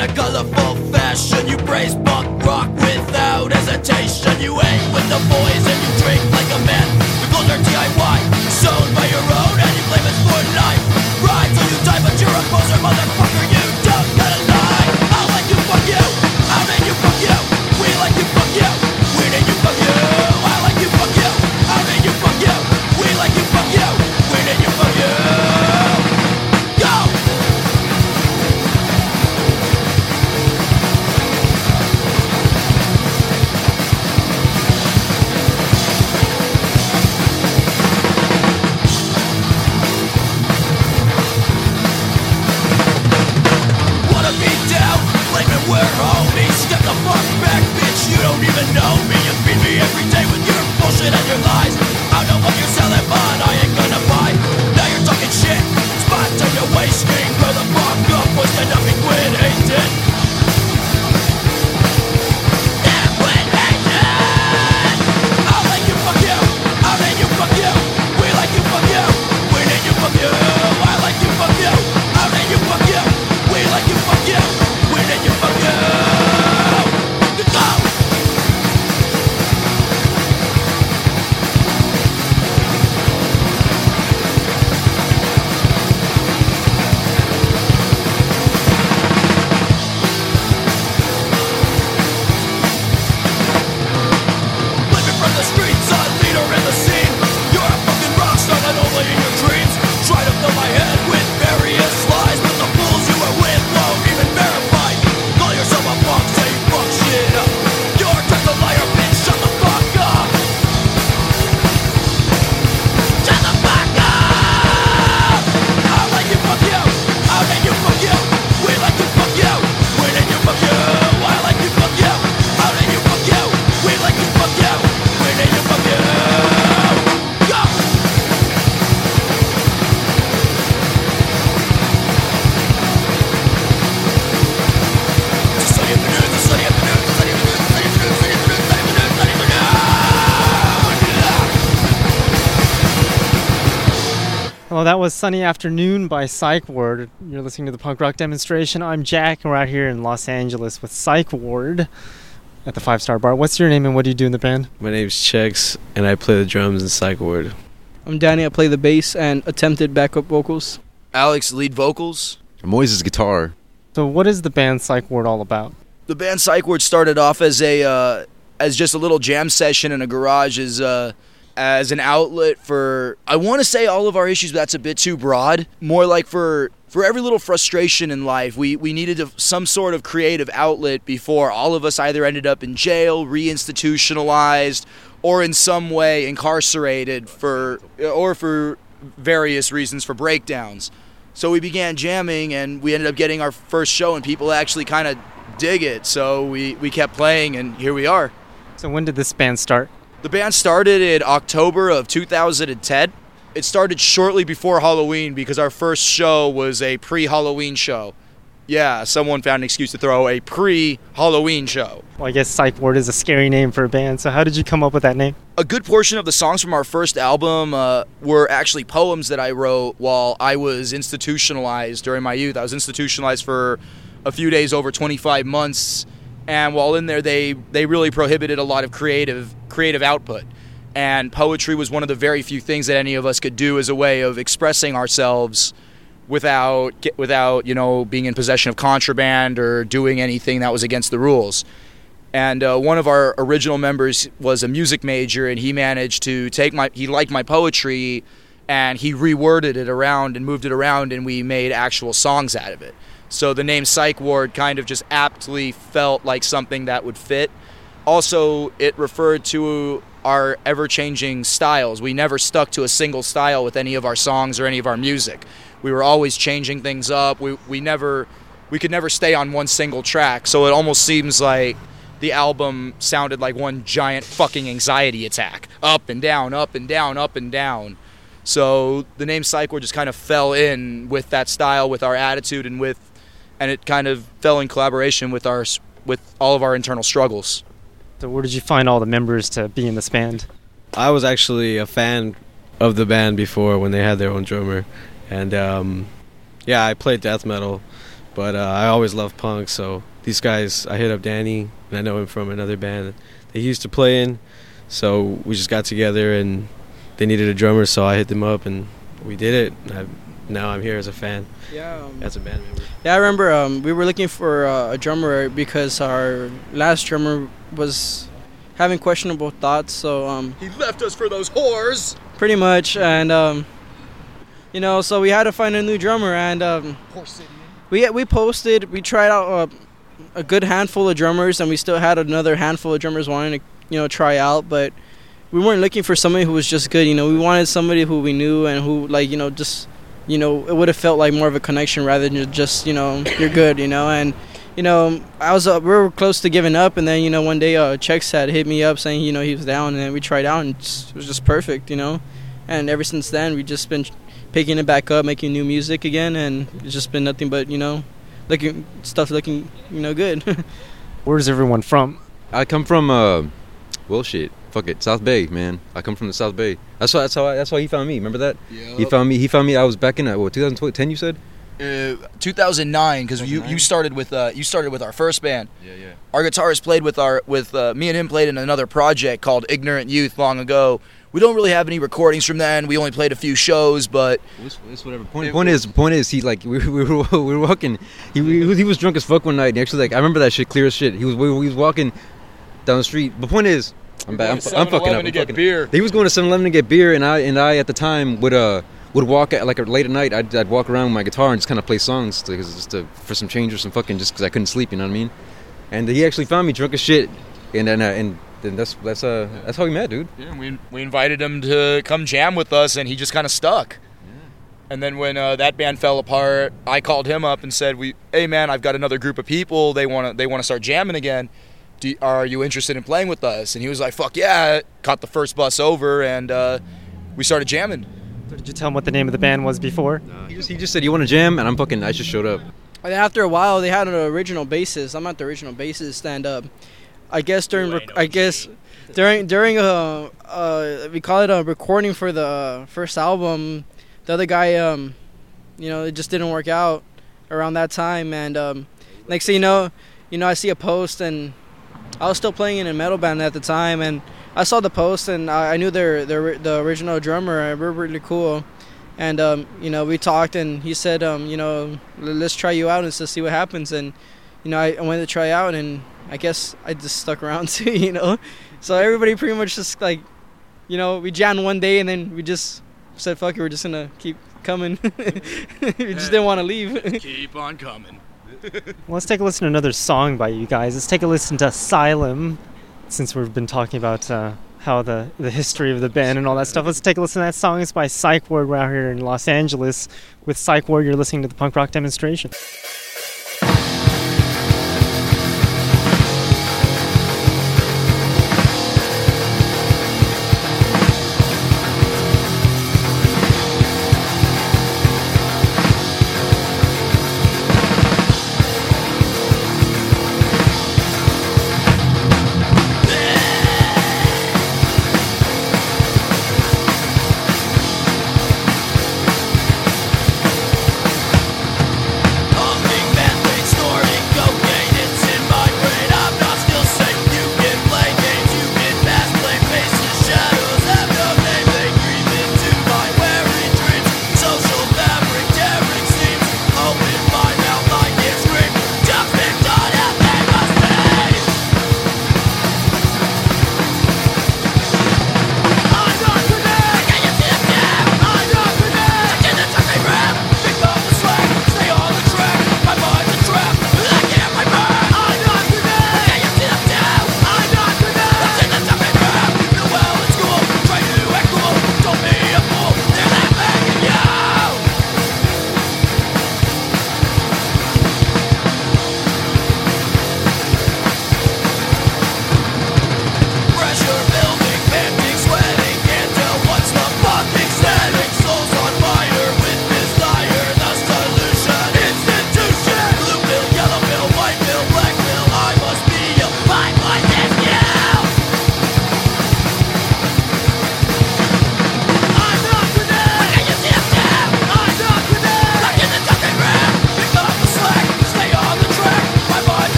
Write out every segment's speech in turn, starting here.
in a colorful fashion. You praise punk rock without hesitation. You hang with the boys and you drink like a man. The clothes are DIY, sewn by your own, and you claim it's for life. Right till you die, but you're a poser, motherfucker. You was Sunny Afternoon by Psych Ward. You're listening to the punk rock demonstration. I'm Jack, and we're out here in Los Angeles with Psych Ward at the Five Star Bar. What's your name and what do you do in the band? My name's Chex, and I play the drums in Psych Ward. I'm Danny. I play the bass and attempted backup vocals. Alex lead vocals. Moises guitar. So, what is the band Psych Ward all about? The band Psych Ward started off as a uh, as just a little jam session in a garage as uh, as an outlet for I want to say all of our issues, but that's a bit too broad. More like for for every little frustration in life, we we needed some sort of creative outlet before all of us either ended up in jail, reinstitutionalized, or in some way incarcerated for or for various reasons for breakdowns. So we began jamming and we ended up getting our first show and people actually kind of dig it. So we, we kept playing and here we are. So, when did this band start? The band started in October of 2010. It started shortly before Halloween because our first show was a pre Halloween show. Yeah, someone found an excuse to throw a pre Halloween show. Well, I guess Psych Ward is a scary name for a band. So, how did you come up with that name? a good portion of the songs from our first album uh, were actually poems that I wrote while I was institutionalized during my youth. I was institutionalized for a few days over 25 months, and while in there, they they really prohibited a lot of creative creative output. And poetry was one of the very few things that any of us could do as a way of expressing ourselves without without you know being in possession of contraband or doing anything that was against the rules and uh, one of our original members was a music major and he managed to take my he liked my poetry and he reworded it around and moved it around and we made actual songs out of it so the name psych ward kind of just aptly felt like something that would fit. Also it referred to our ever-changing styles. We never stuck to a single style with any of our songs or any of our music. We were always changing things up. We, we never we could never stay on one single track. So it almost seems like the album sounded like one giant fucking anxiety attack. Up and down up and down up and down. So the name psych ward just kind of fell in with that style with our attitude and with and it kind of fell in collaboration with our with all of our internal struggles So, where did you find all the members to be in this band? I was actually a fan of the band before when they had their own drummer, and um, yeah, I played death metal But uh, I always loved punk, so these guys, I hit up Danny, and I know him from another band that he used to play in. So we just got together, and they needed a drummer, so I hit them up, and we did it. I, now I'm here as a fan, Yeah. Um, as a band member. yeah, I remember um, we were looking for uh, a drummer because our last drummer was having questionable thoughts. So um, He left us for those whores. pretty much, and um, you know, so we had to find a new drummer, and um, Poor city. we we posted, we tried out uh, a good handful of drummers, and we still had another handful of drummers wanting to you know try out, but we weren't looking for somebody who was just good. You know, we wanted somebody who we knew and who like you know just you know it would have felt like more of a connection rather than just you know you're good. You know, and you know I was uh, we were close to giving up, and then you know one day uh, Chex had hit me up saying you know he was down, and then we tried out, and it was just perfect. You know, and ever since then we've just been picking it back up, making new music again, and it's just been nothing but you know, looking stuff looking you know good. Where's everyone from? I come from uh, well, shit, fuck it, South Bay, man. I come from the South Bay. That's why. That's how. I, that's how he found me. Remember that? Yeah. He found me. He found me. I was back in uh, what 2010. You said? Uh, 2009, because you, you started with uh, you started with our first band. Yeah, yeah. Our guitarist played with our with uh, me and him played in another project called Ignorant Youth long ago. We don't really have any recordings from then. We only played a few shows, but It's, it's whatever. Point, It point is, point is, he like we, we were we were walking. He, he was- he was drunk as fuck one night. And actually, like I remember that shit clear as shit. He was we, we was walking down the street. The point is, I'm bad. I'm, I'm fucking up. I'm fucking up. beer. He was going to 7-Eleven to get beer, and I and I at the time would uh would walk at like late at night. I'd, I'd walk around with my guitar and just kind of play songs to, just to, for some change or some fucking just because I couldn't sleep. You know what I mean? And he actually found me drunk as shit, and then uh, and then that's that's uh that's how we met, dude. Yeah, we, we invited him to come jam with us, and he just kind of stuck. Yeah. And then when uh, that band fell apart, I called him up and said, "We, hey man, I've got another group of people. They want to they want to start jamming again. Do, are you interested in playing with us?" And he was like, "Fuck yeah!" Caught the first bus over, and uh, we started jamming. Did you tell him what the name of the band was before? He just he just said you want to jam, and I'm fucking. I just showed up. And after a while, they had an original bassist. I'm not the original bassist, and uh, I guess during rec- I guess during during uh uh we call it a recording for the uh, first album. The other guy, um, you know, it just didn't work out around that time, and um, next thing you know, you know, I see a post, and I was still playing in a metal band at the time, and I saw the post, and I, I knew their their the original drummer. uh, We're really cool. And um, you know we talked and he said um, you know let's try you out and to see what happens. And you know I, I went to try out and I guess I just stuck around too you know? So everybody pretty much just like you know we jammed one day and then we just said fuck it we're just gonna keep coming. We just didn't want to leave. Keep on coming. Let's take a listen to another song by you guys. Let's take a listen to Asylum, since we've been talking about uh, how the, the history of the band and all that stuff. Let's take a listen to that song. It's by Psych Ward. We're out here in Los Angeles with Psych Ward. You're listening to the punk rock demonstration.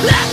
Let's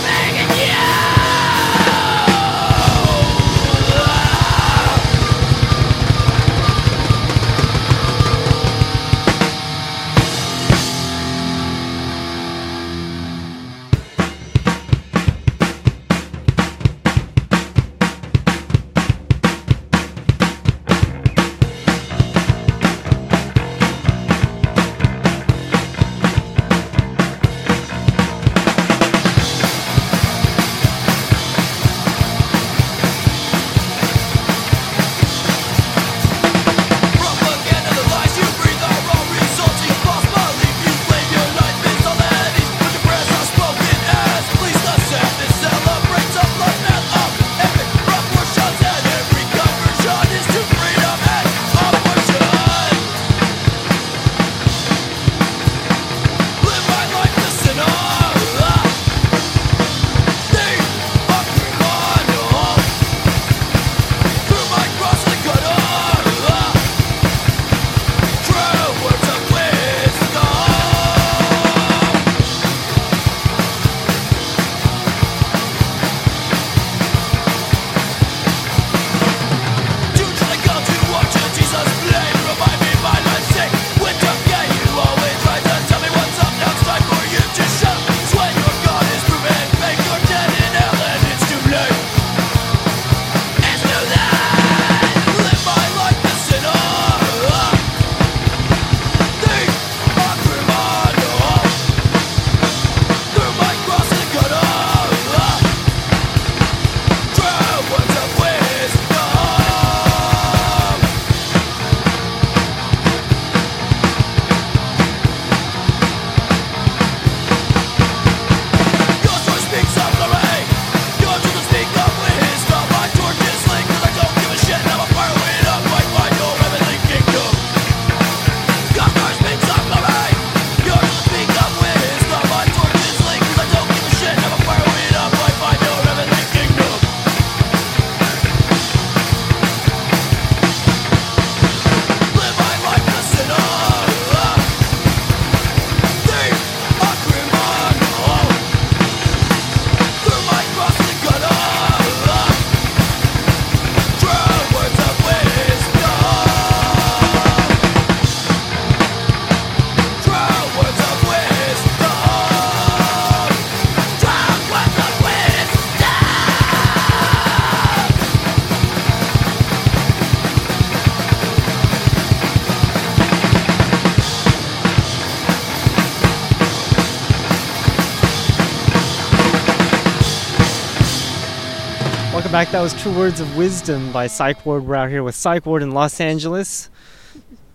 Welcome back. That was True Words of Wisdom by Psych Ward. We're out here with Psych Ward in Los Angeles.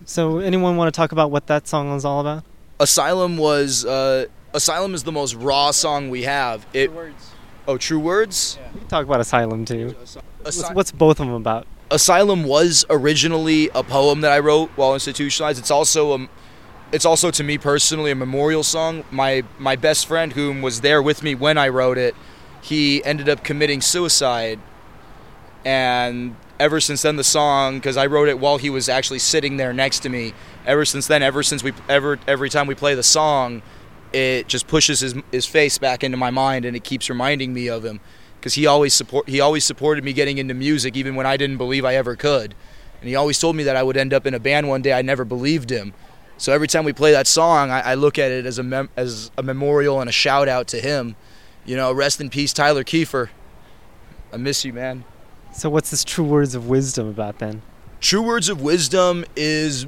So, anyone want to talk about what that song was all about? Asylum was uh, Asylum is the most raw song we have. It oh, True Words. Yeah. We can talk about Asylum too. What's, what's both of them about? Asylum was originally a poem that I wrote while institutionalized. It's also a, it's also to me personally a memorial song. My my best friend, whom was there with me when I wrote it, he ended up committing suicide, and ever since then the song, because I wrote it while he was actually sitting there next to me. Ever since then, ever since we ever every time we play the song, it just pushes his his face back into my mind, and it keeps reminding me of him because he always support he always supported me getting into music even when I didn't believe I ever could, and he always told me that I would end up in a band one day. I never believed him, so every time we play that song, I, I look at it as a mem- as a memorial and a shout out to him. You know, rest in peace, Tyler Kiefer. I miss you, man. So, what's this True Words of Wisdom about then? True Words of Wisdom is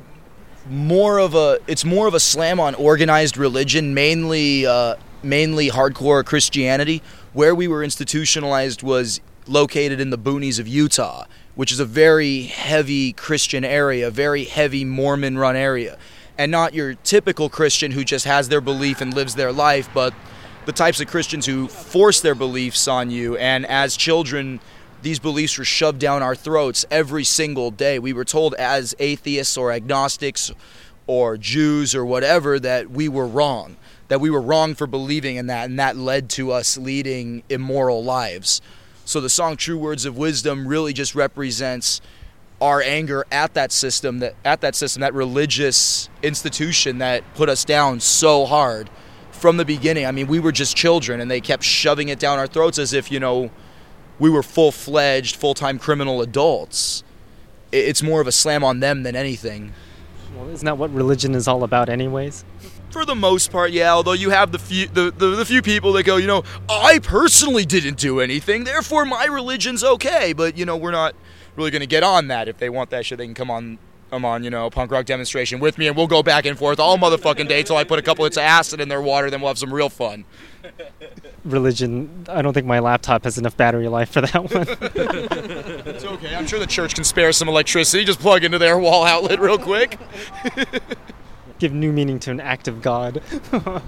more of a it's more of a slam on organized religion, mainly uh, mainly hardcore Christianity. Where we were institutionalized was located in the boonies of Utah, which is a very heavy Christian area, very heavy Mormon run area. And not your typical Christian who just has their belief and lives their life, but the types of Christians who force their beliefs on you. And as children, these beliefs were shoved down our throats every single day. We were told as atheists or agnostics or Jews or whatever that we were wrong, that we were wrong for believing in that, and that led to us leading immoral lives. So the song True Words of Wisdom really just represents our anger at that system that at that system that religious institution that put us down so hard from the beginning. I mean, we were just children and they kept shoving it down our throats as if, you know, we were full-fledged, full-time criminal adults. It's more of a slam on them than anything. Well, isn't that what religion is all about, anyways? For the most part, yeah. Although you have the few the, the, the few people that go, you know, I personally didn't do anything, therefore my religion's okay. But you know, we're not really going to get on that. If they want that shit, they can come on. Come on, you know, punk rock demonstration with me, and we'll go back and forth all motherfucking day till I put a couple of acid in their water. Then we'll have some real fun. Religion, I don't think my laptop has enough battery life for that one. It's okay. I'm sure the church can spare some electricity. Just plug into their wall outlet real quick. Give new meaning to an act of God. well,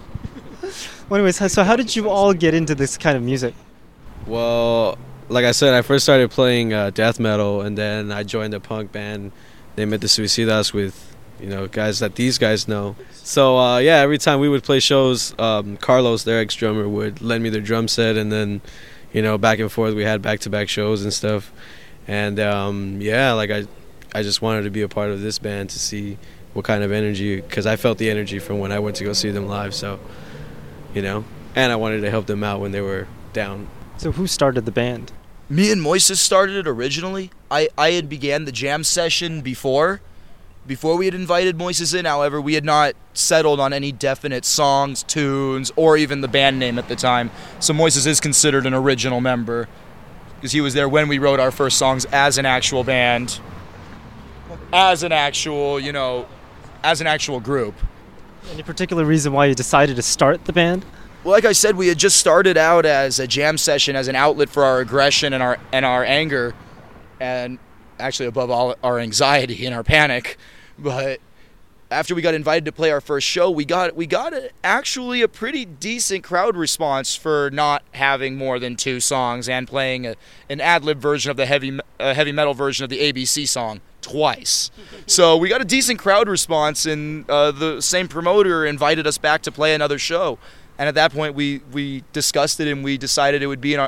anyways, so how did you all get into this kind of music? Well, like I said, I first started playing uh, death metal, and then I joined a punk band named the Suicidas with, you know, guys that these guys know. So uh, yeah, every time we would play shows, um, Carlos, their ex drummer, would lend me their drum set, and then, you know, back and forth, we had back to back shows and stuff. And um, yeah, like I, I just wanted to be a part of this band to see what kind of energy, because I felt the energy from when I went to go see them live. So, you know, and I wanted to help them out when they were down. So, who started the band? Me and Moises started it originally. I, I had began the jam session before, before we had invited Moises in. However, we had not settled on any definite songs, tunes, or even the band name at the time. So Moises is considered an original member because he was there when we wrote our first songs as an actual band, as an actual, you know, as an actual group. Any particular reason why you decided to start the band? Well, like I said, we had just started out as a jam session, as an outlet for our aggression and our and our anger, and actually above all our anxiety and our panic. But after we got invited to play our first show, we got we got a, actually a pretty decent crowd response for not having more than two songs and playing a, an ad lib version of the heavy uh, heavy metal version of the ABC song twice. so we got a decent crowd response, and uh, the same promoter invited us back to play another show. And at that point, we we discussed it and we decided it would be an,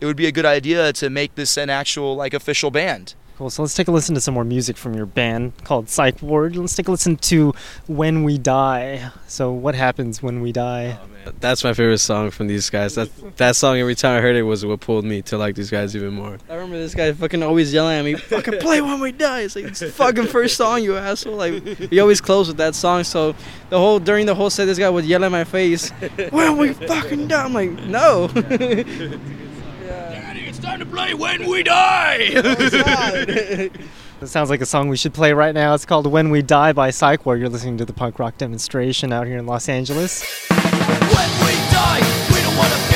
it would be a good idea to make this an actual like official band. Cool. So let's take a listen to some more music from your band called Psych Ward. Let's take a listen to When We Die. So, what happens when we die? Oh, That's my favorite song from these guys. That that song every time I heard it was what pulled me to like these guys even more. I remember this guy fucking always yelling at me, "Fucking play when we die!" It's like it's the fucking first song, you asshole. Like we always close with that song. So the whole during the whole set, this guy would yell at my face, "When we fucking die!" I'm like, no. Time to play When We Die! It sounds like a song we should play right now. It's called When We Die by Psych Ward. You're listening to the punk rock demonstration out here in Los Angeles. when we die, we don't want to be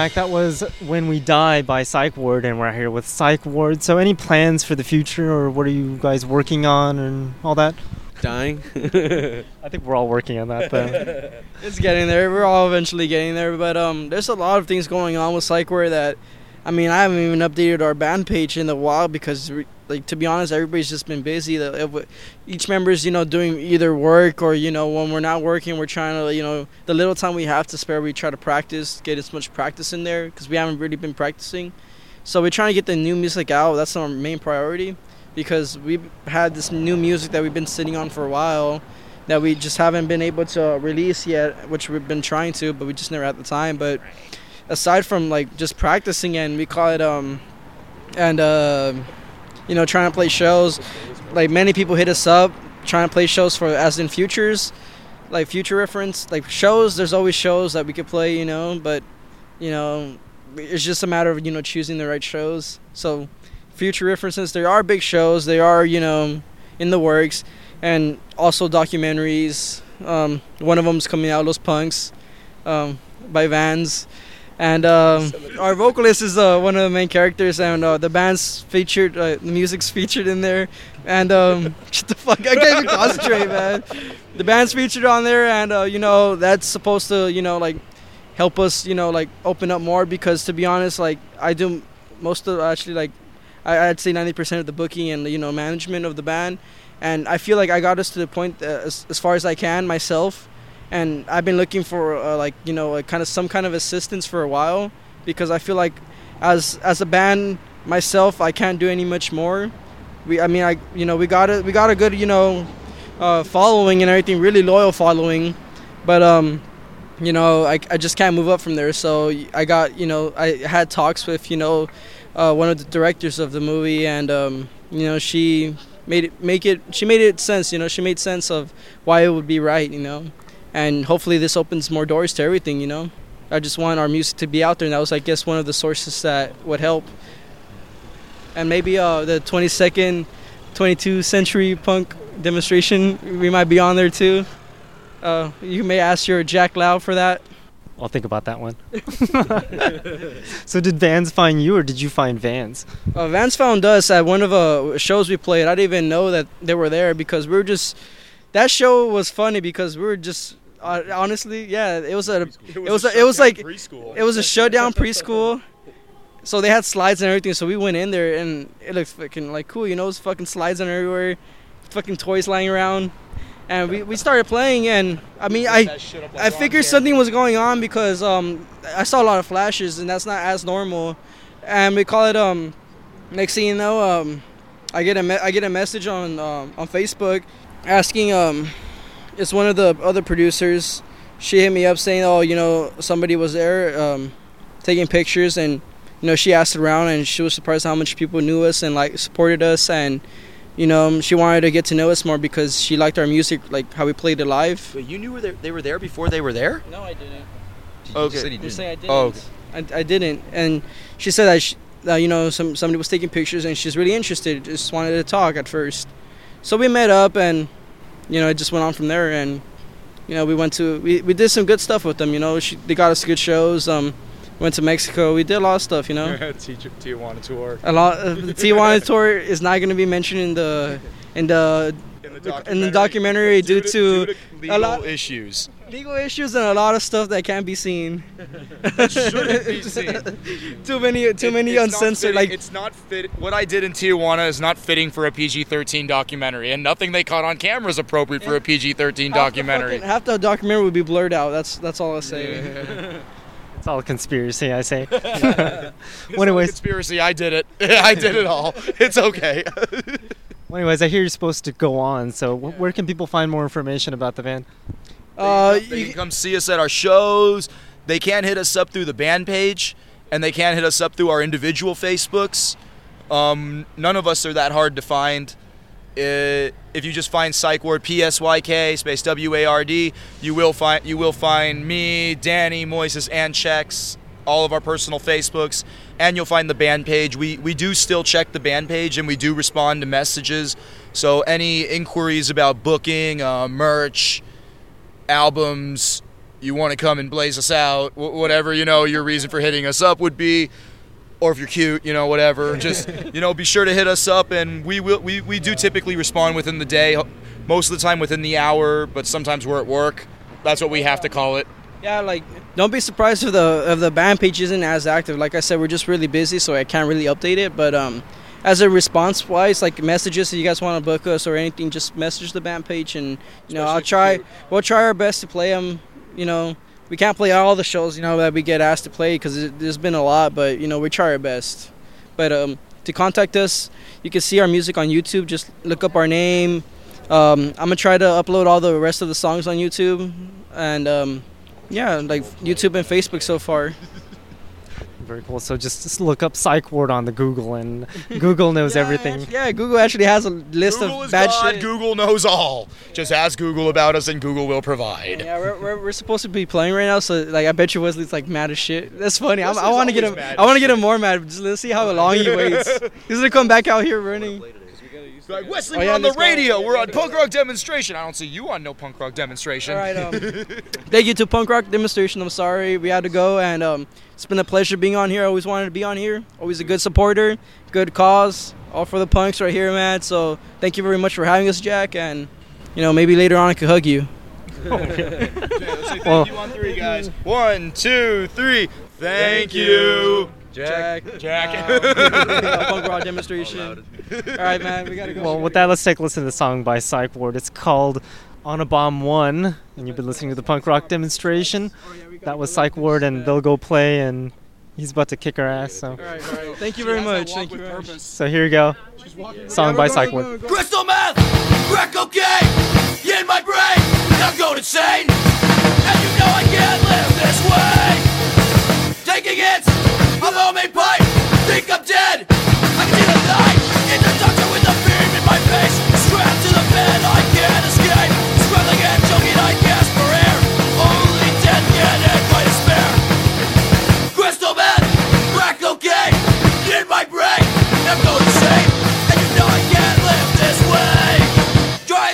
back. That was When We Die by Psych Ward, and we're here with Psych Ward. So, any plans for the future, or what are you guys working on, and all that? Dying. I think we're all working on that, though. It's getting there. We're all eventually getting there. But um, there's a lot of things going on with Psych Ward that, I mean, I haven't even updated our band page in a while because, like, to be honest, everybody's just been busy. Each member's, you know, doing either work or, you know, when we're not working, we're trying to, you know, the little time we have to spare, we try to practice, get as much practice in there because we haven't really been practicing. So we're trying to get the new music out. That's our main priority because we've had this new music that we've been sitting on for a while that we just haven't been able to release yet, which we've been trying to, but we just never had the time. But aside from like just practicing and we call it um and uh you know trying to play shows, like many people hit us up trying to play shows for as in futures, like future reference, like shows. There's always shows that we could play, you know, but you know it's just a matter of you know choosing the right shows. So future references, there are big shows. They are you know in the works and also documentaries. Um, one of them's coming out, Los Punks, um, by Vans, and um, our vocalist is uh, one of the main characters, and uh, the band's featured, uh, the music's featured in there, and um, shut the fuck, I can't even concentrate, man. The band's featured on there, and uh, you know that's supposed to, you know, like help us, you know, like open up more because to be honest, like I do most of actually like I, I'd say 90% of the booking and you know management of the band. And I feel like I got us to the point uh, as, as far as I can myself, and I've been looking for uh, like you know like kind of some kind of assistance for a while because I feel like as as a band myself I can't do any much more. We I mean I you know we got a we got a good you know uh, following and everything really loyal following, but um you know I, I just can't move up from there. So I got you know I had talks with you know uh, one of the directors of the movie and um, you know she made it make it she made it sense you know she made sense of why it would be right you know and hopefully this opens more doors to everything you know i just want our music to be out there and that was i guess one of the sources that would help and maybe uh, the 22nd 22 century punk demonstration we might be on there too uh, you may ask your jack lau for that I'll think about that one. so, did Vans find you, or did you find Vans? Uh, Vans found us at one of the uh, shows we played. I didn't even know that they were there because we were just. That show was funny because we were just uh, honestly, yeah. It was a. It was. A, it was like. It was a shutdown preschool. So they had slides and everything. So we went in there and it looked fucking like cool. You know, it's fucking slides on everywhere, fucking toys lying around, and we, we started playing. And I mean, I I figured something was going on because um I saw a lot of flashes and that's not as normal, and we call it um next thing you know um I get a me- I get a message on um, on Facebook asking um it's one of the other producers she hit me up saying oh you know somebody was there um taking pictures and you know she asked around and she was surprised how much people knew us and like supported us and you know she wanted to get to know us more because she liked our music like how we played it live But you knew they were there before they were there? no i didn't Okay. You said You didn't. say I didn't. Oh, okay. I, I didn't. And she said that, she, that you know some somebody was taking pictures and she's really interested. Just wanted to talk at first. So we met up and you know it just went on from there. And you know we went to we, we did some good stuff with them. You know she, they got us good shows. Um, went to Mexico. We did a lot of stuff. You know Tijuana tour. a lot. Uh, the Tijuana tour is not going to be mentioned in the in the in the documentary due to legal lot- issues. Legal issues and a lot of stuff that can't be seen. shouldn't be seen. too many too It- many uncensored like it's not fit. What I did in Tijuana is not fitting for a PG-13 documentary, and nothing they caught on camera is appropriate for a PG-13 documentary. Half the, fucking- half the documentary would be blurred out. That's that's all I say. It's all a conspiracy, I say. It's well, a anyways, conspiracy. I did it. I did it all. It's okay. well, anyways, I hear you're supposed to go on. So, wh- where can people find more information about the band? Uh, they you- can come see us at our shows. They can hit us up through the band page, and they can hit us up through our individual Facebooks. Um, none of us are that hard to find. Uh, if you just find Psych Ward P S Y K space W A R D, you will find you will find me, Danny, Moises, and Chex, all of our personal Facebooks, and you'll find the band page. We we do still check the band page and we do respond to messages. So any inquiries about booking, uh, merch, albums, you want to come and blaze us out, whatever you know your reason for hitting us up would be, or if you're cute, you know, whatever. Just you know, be sure to hit us up, and we will. We, we do typically respond within the day, most of the time within the hour, but sometimes we're at work. That's what we have to call it. Yeah, like don't be surprised if the if the band page isn't as active. Like I said, we're just really busy, so I can't really update it. But um, as a response wise, like messages, if you guys want to book us or anything, just message the band page, and you know I'll try. We'll try our best to play them. You know, we can't play all the shows you know that we get asked to play because there's been a lot, but you know we try our best. But um, to contact us, you can see our music on YouTube. Just look up our name. Um, I'm gonna try to upload all the rest of the songs on YouTube, and um, yeah, like YouTube and Facebook so far. Very cool. So just, just look up Psych Ward on the Google, and Google knows Yeah, everything. actually- Yeah, Google actually has a list Google of is bad God. shit. Google knows all. Just ask Google about us, and Google will provide. Yeah, we're, we're, we're supposed to be playing right now, so like I bet you Wesley's like mad as shit. That's funny. I'm, I want to get him. I want to get him more mad. Just let's see how long he waits. He's gonna come back out here running. Like Wesley, Oh, we're yeah, on the radio. Yeah, We're yeah, on punk rock demonstration. I don't see you on no punk rock demonstration. All right. Um, thank you to Punk Rock Demonstration. I'm sorry we had to go, and um, it's been a pleasure being on here. I always wanted to be on here. Always a good supporter, good cause, all for the punks right here, man. So thank you very much for having us, Jack, and you know maybe later on I could hug you. Thank Well- you on three, guys. One, two, three. Thank you, Jack. Jack. Yeah, punk rock demonstration. All right, man. We gotta go. Well, with that, let's take a listen to the song by Psych Ward. It's called On a Bomb 1, and you've been listening to the punk rock demonstration. That was Psych Ward, and they'll go play, and he's about to kick our ass. So, All right, all right. Thank you very much. Thank you very much. so here you go. Song by Psych Ward. Crystal meth, crack cocaine in my brain. I'm going insane, and you know I can't live this way. Taking hits of homemade pipe, think I'm dead.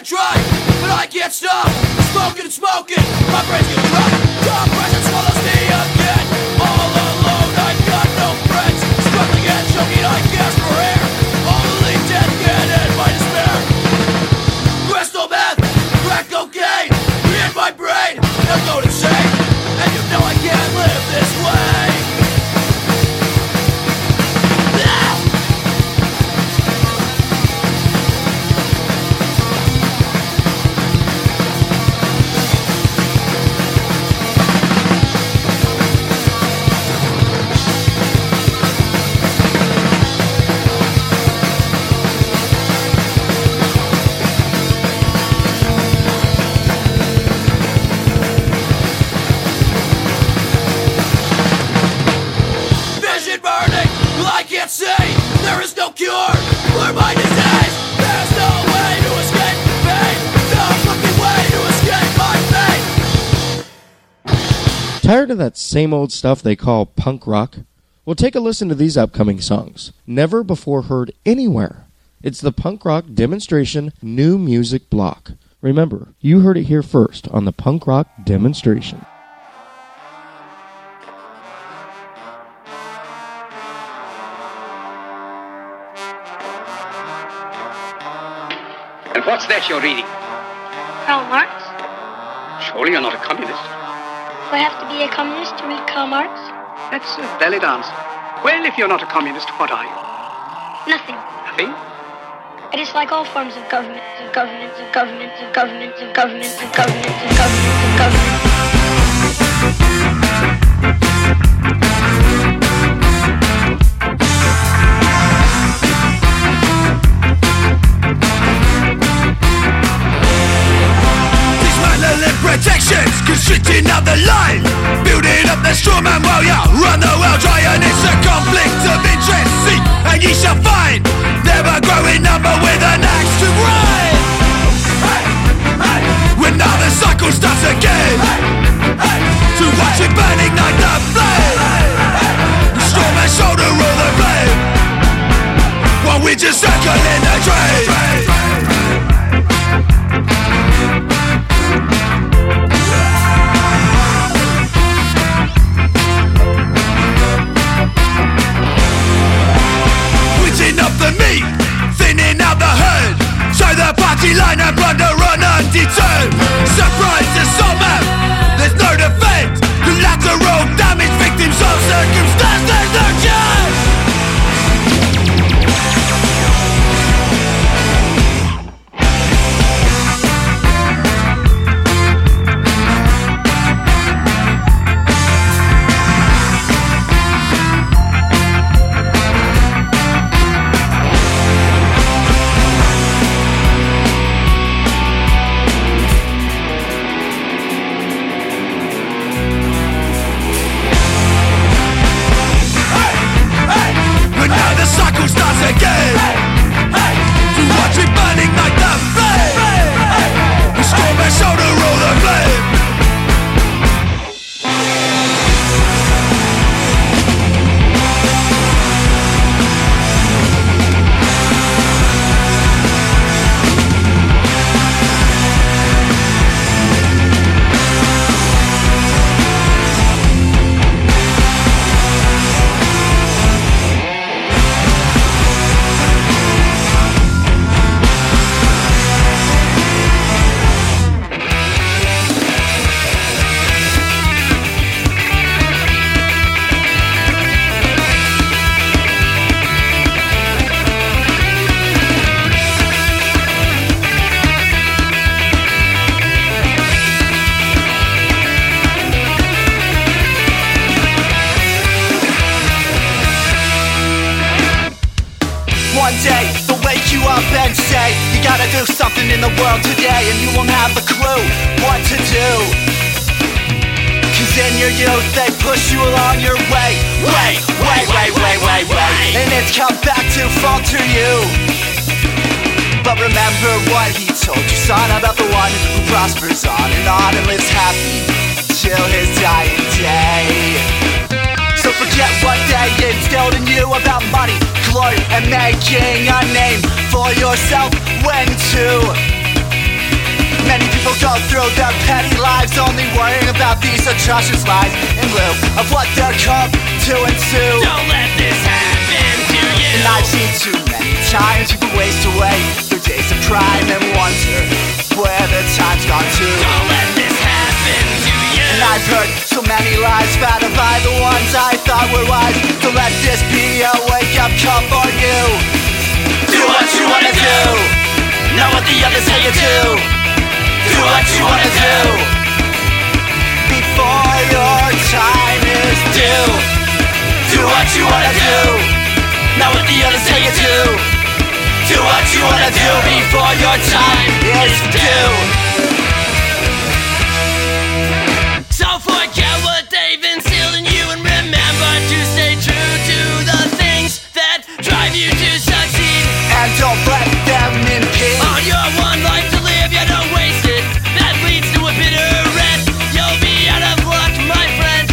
Try but I can't stop. Smoking smoking, my brain's getting dry. Compression swallows me again. Can't see. There is no cure for my disease. There's no way to escape pain. No fucking way to escape my. Tired of that same old stuff they call punk rock? Well, take a listen to these upcoming songs. Never before heard anywhere. It's the punk rock demonstration new music block. Remember, you heard it here first on the punk rock demonstration. And what's that you're reading? Karl Marx? Surely you're not a communist. Do I have to be a communist to read Karl Marx? That's a valid answer. Well, if you're not a communist, what are you? Nothing. Nothing? I dislike all forms of government, of government, of government, of government, of government, of government, of government, of government. Constricting up the line. Building up the straw man while you run the world dry And it's a conflict of interest, see, and ye shall find. Never growing number with an axe to grind. When now the cycle starts again. To watch it burn, ignite the flame. The straw man shoulder all the blame. While we're just circling the drain Die Line Wanderer an die Zöll Surprise is mad There's no defense told you son About the one who prospers on and on And lives happy till his dying day so forget what they instilled in you about money, glory, and making a name for yourself when to. Many people go through their petty lives only worrying about these atrocious lies in lieu of what they're come to ensue. Don't let this happen to And I've seen too many times people waste away their days of prime and wonder where the time's gone to. Don't let this happen to you And I've heard so many lies spouted by the ones I thought were wise. So let this be a wake up call for you. Do what you wanna do, not what the others say you do. Do what you wanna do before your time is due. Do what you wanna do, not what the others say you do. Do what you wanna do before your time is due. So forget what they've instilled in you and remember to stay true to the things that drive you to succeed. And don't let them impede. On your one life to live, yeah, don't waste it. That leads to a bitter end. You'll be out of luck, my friend.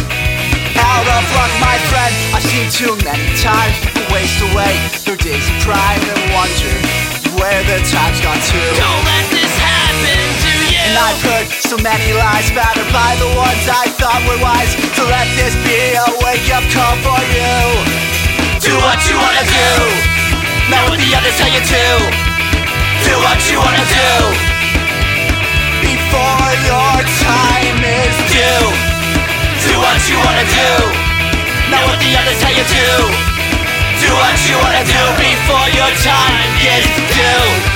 Out of luck, my friend. I've seen too many times waste away their days of prime and wonder where the time's gone to. Don't let this happen to you. And I've heard so many lies spouted by the ones I thought were wise. So let this be a wake up call for you. Do what you wanna do, not what the others tell you to. Do what you wanna do before your time is due. Do what you wanna do, not what the others tell you to. Do what you wanna do before your time is due.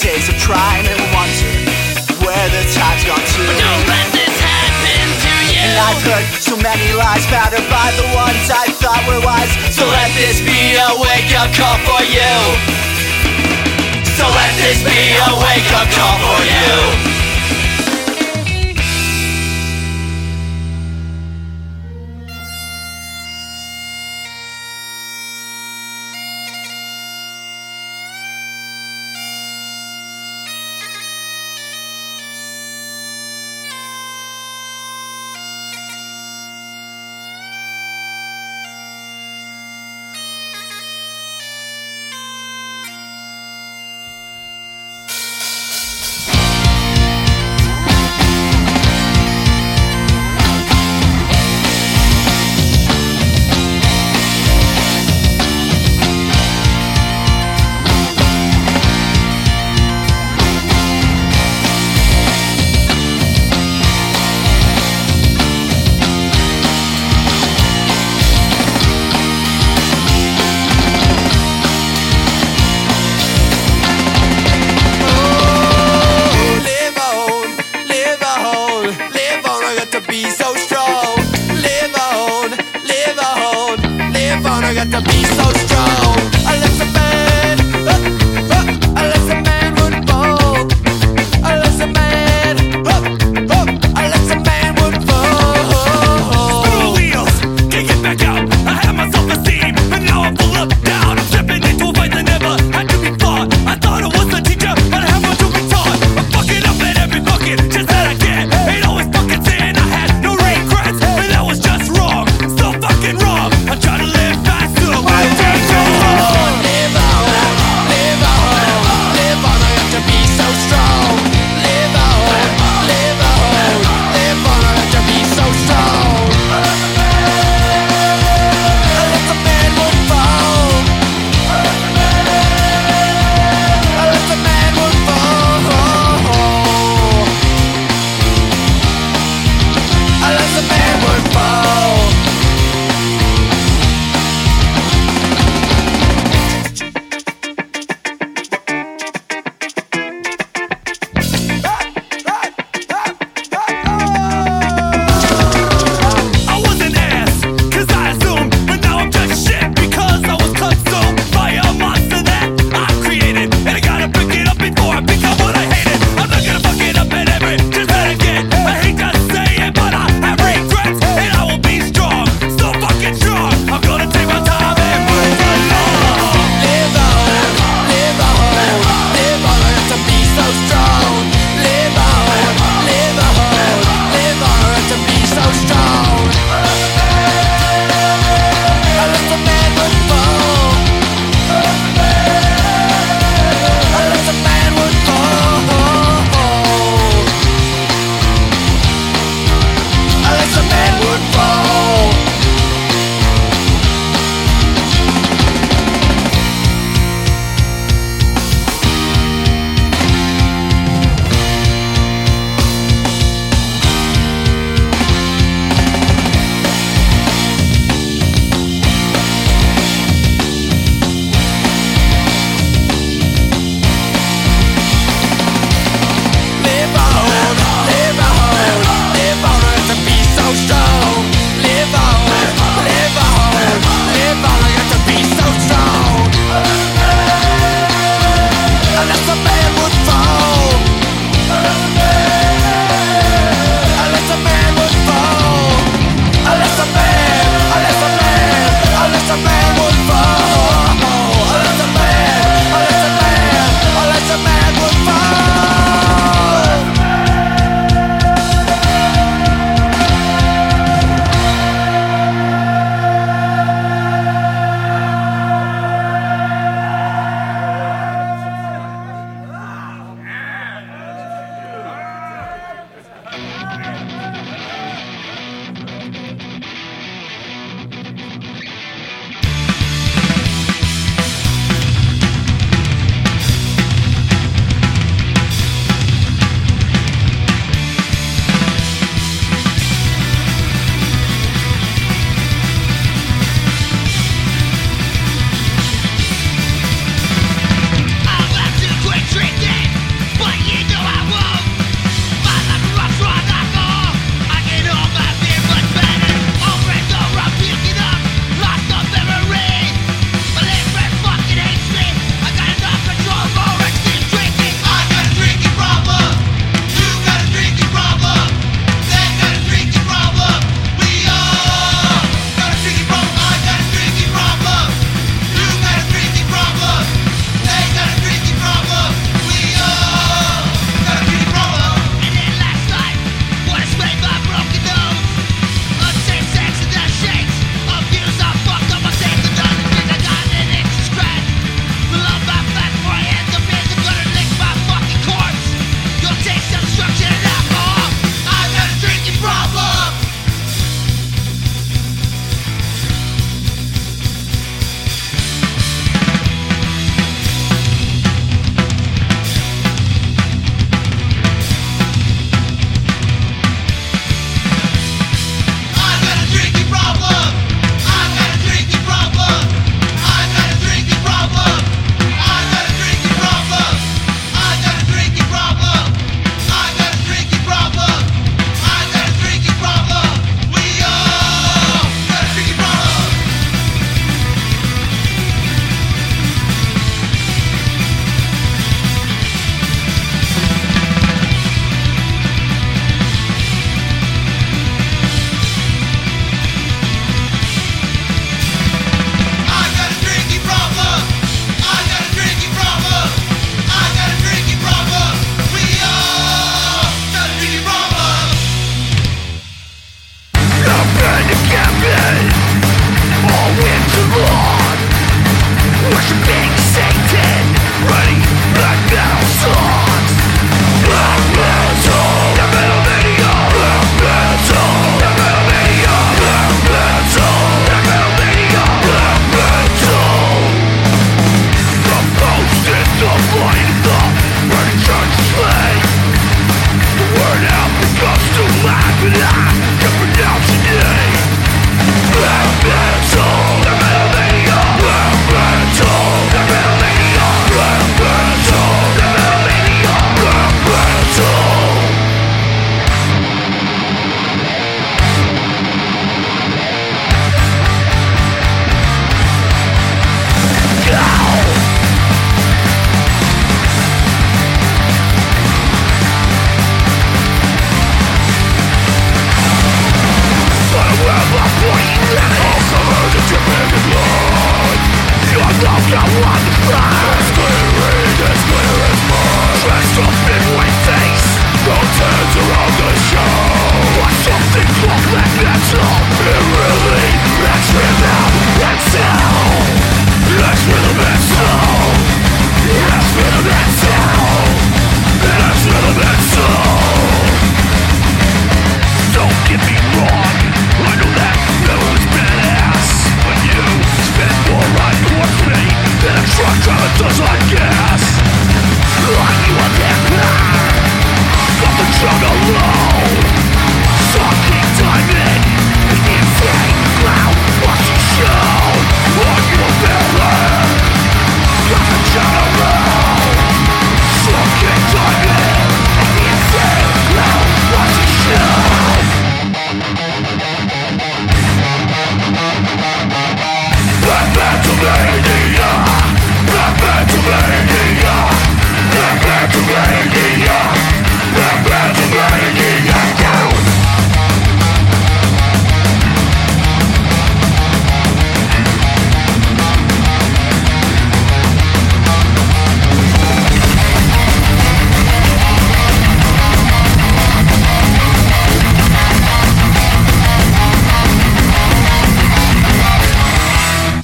Days of prime and wonder where the time's gone to. But don't let this happen to you. And I've heard so many lies spouted by the ones I thought were wise. So let this be a wake up call for you. So let this be a wake up call for you.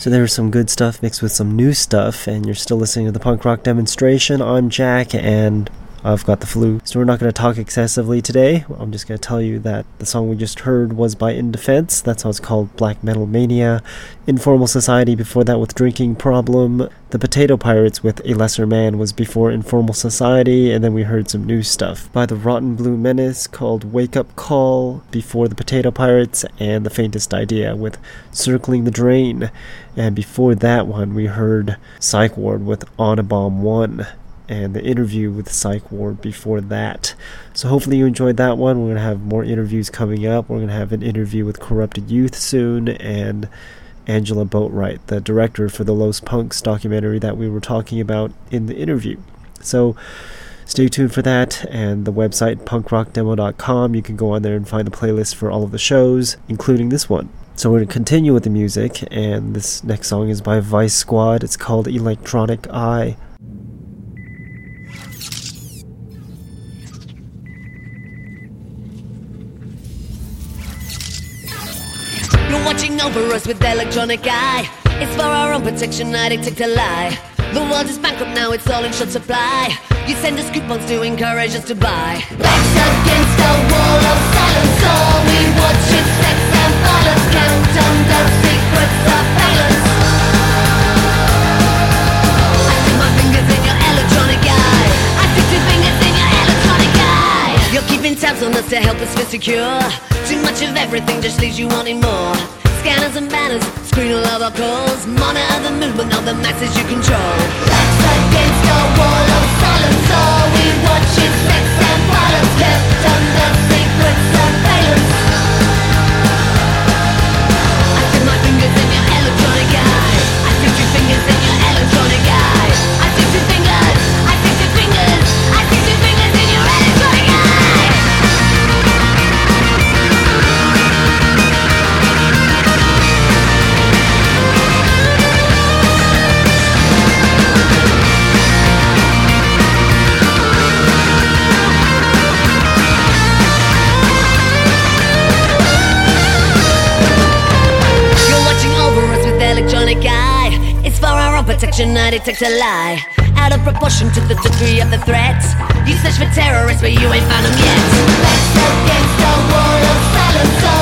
So there was some good stuff mixed with some new stuff, and you're still listening to the punk rock demonstration. I'm Jack, and I've got the flu. So we're not going to talk excessively today. I'm just going to tell you that the song we just heard was by In Defense. That's how it's called Black Metal Mania. Informal Society before that with Drinking Problem. The Potato Pirates with A Lesser Man was before Informal Society, and then we heard some new stuff by the Rotten Blue Menace called Wake Up Call before the Potato Pirates, and The Faintest Idea with Circling the Drain. And before that one, we heard Psych Ward with On a Bomb 1 and the interview with Psych Ward before that. So hopefully you enjoyed that one. We're to have more interviews coming up. We're to have an interview with Corrupted Youth soon and Angela Boatwright, the director for the Los Punks documentary that we were talking about in the interview. So stay tuned for that and the website punkrockdemo.com. You can go on there and find the playlist for all of the shows, including this one. So we're going to continue with the music, and this next song is by Vice Squad. It's called Electronic Eye. Watching over us with electronic eye. It's for our own protection, I detect a lie. The world is bankrupt now, it's all in short supply. You send us coupons to encourage us to buy. Backs against a wall of silence, all we watch is sex and violence kept under secret surveillance. I stick my fingers in your electronic eye. I stick two fingers in your electronic eye. You're keeping tabs on us to help us feel secure. Too much of everything just leaves you wanting more. Scanners and banners, screen all of our calls. Monitor the movement of the masses you control. Backs against a wall of silence, all we watch is sex and violence kept under secret protection, I detect a lie. Out of proportion to the degree of the threat. You search for terrorists, but you ain't found them yet. Backs against a wall of silence,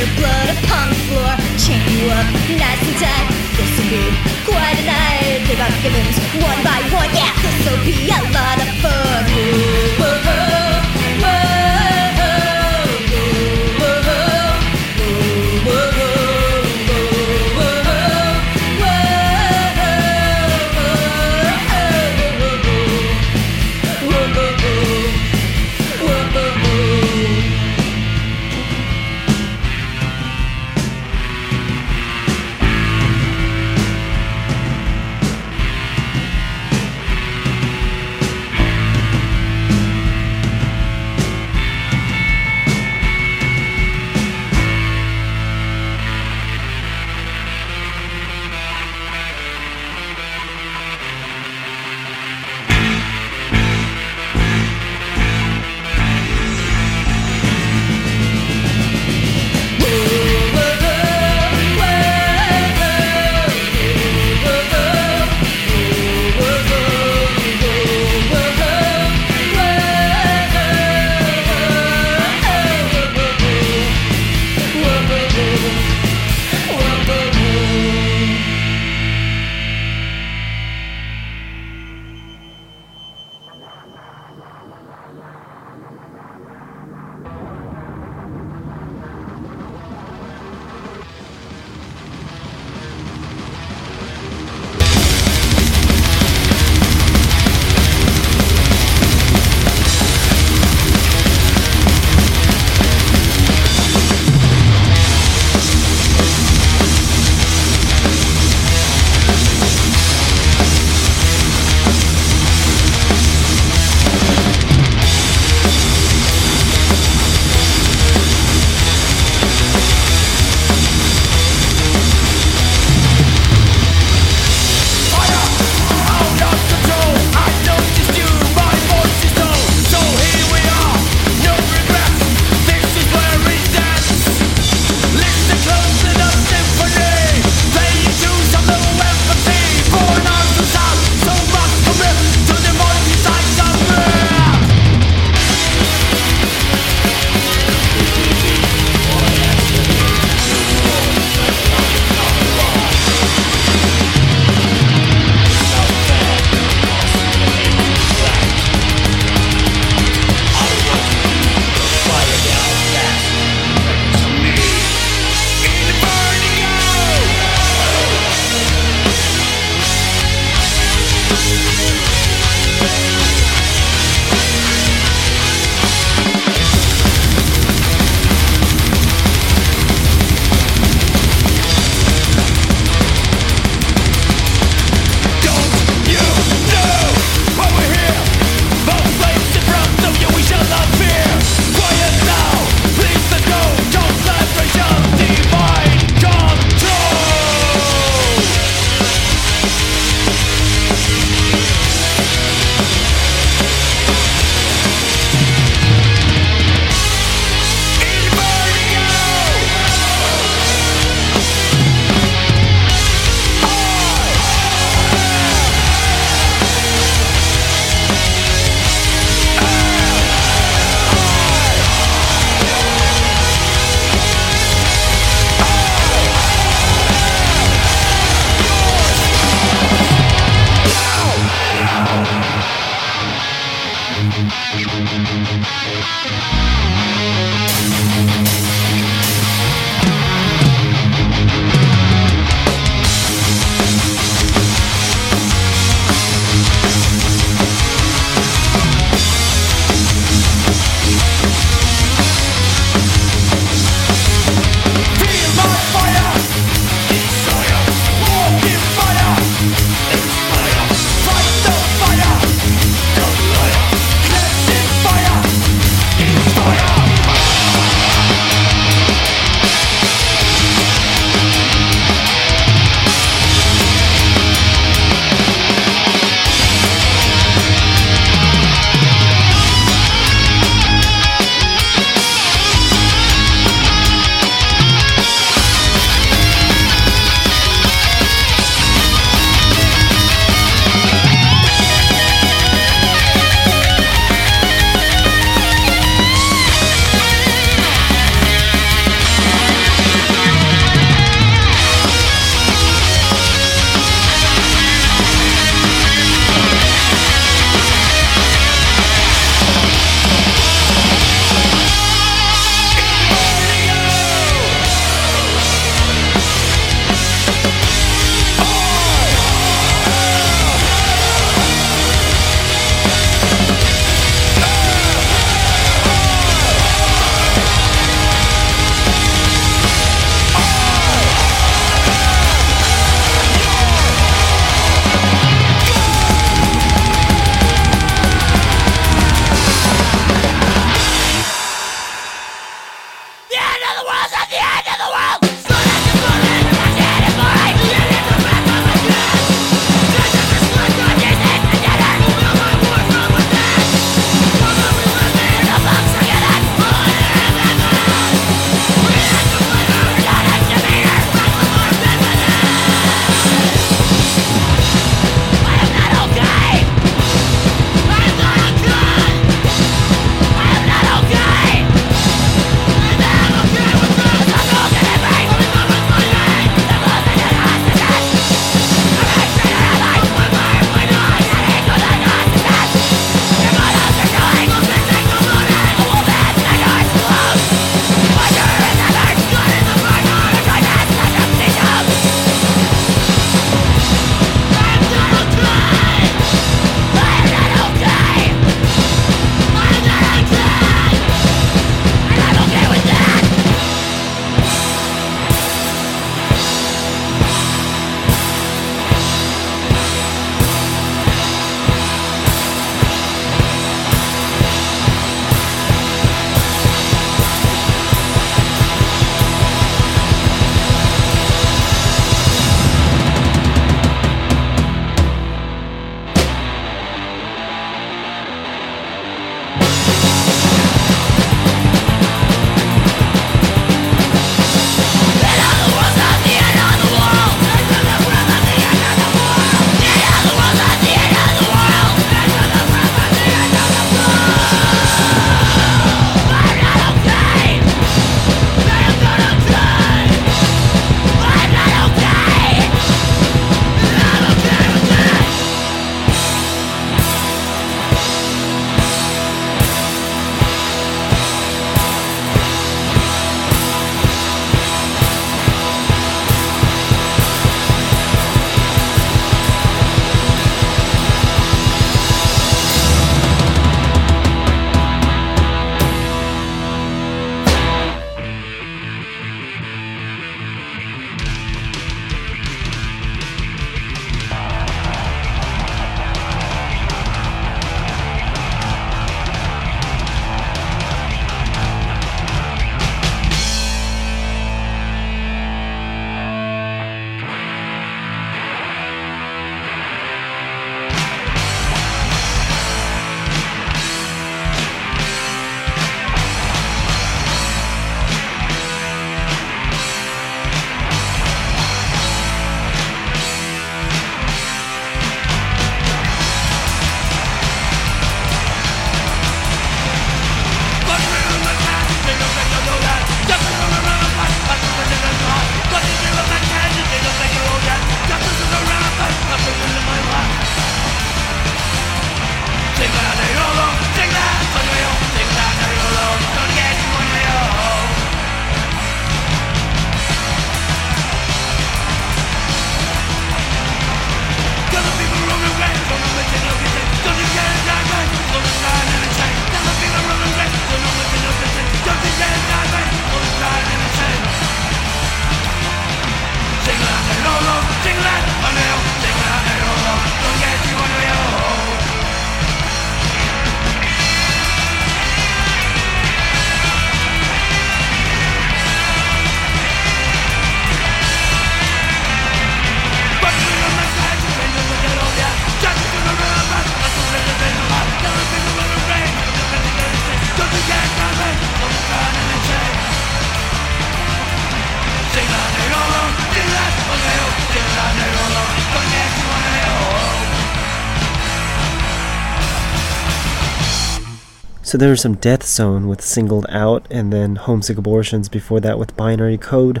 So there was some Death Zone with Singled Out, and then Homesick Abortions before that with Binary Code.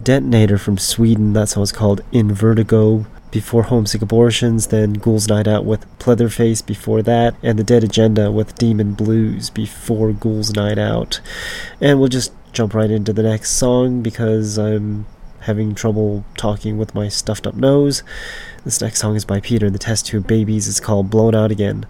Detonator from Sweden, that's how it's called, In Vertigo before Homesick Abortions, then Ghouls Night Out with Pleatherface before that, and The Dead Agenda with Demon Blues before Ghouls Night Out. And we'll just jump right into the next song because I'm having trouble talking with my stuffed up nose. This next song is by Peter the Test Tube Babies. It's called Blown Out Again.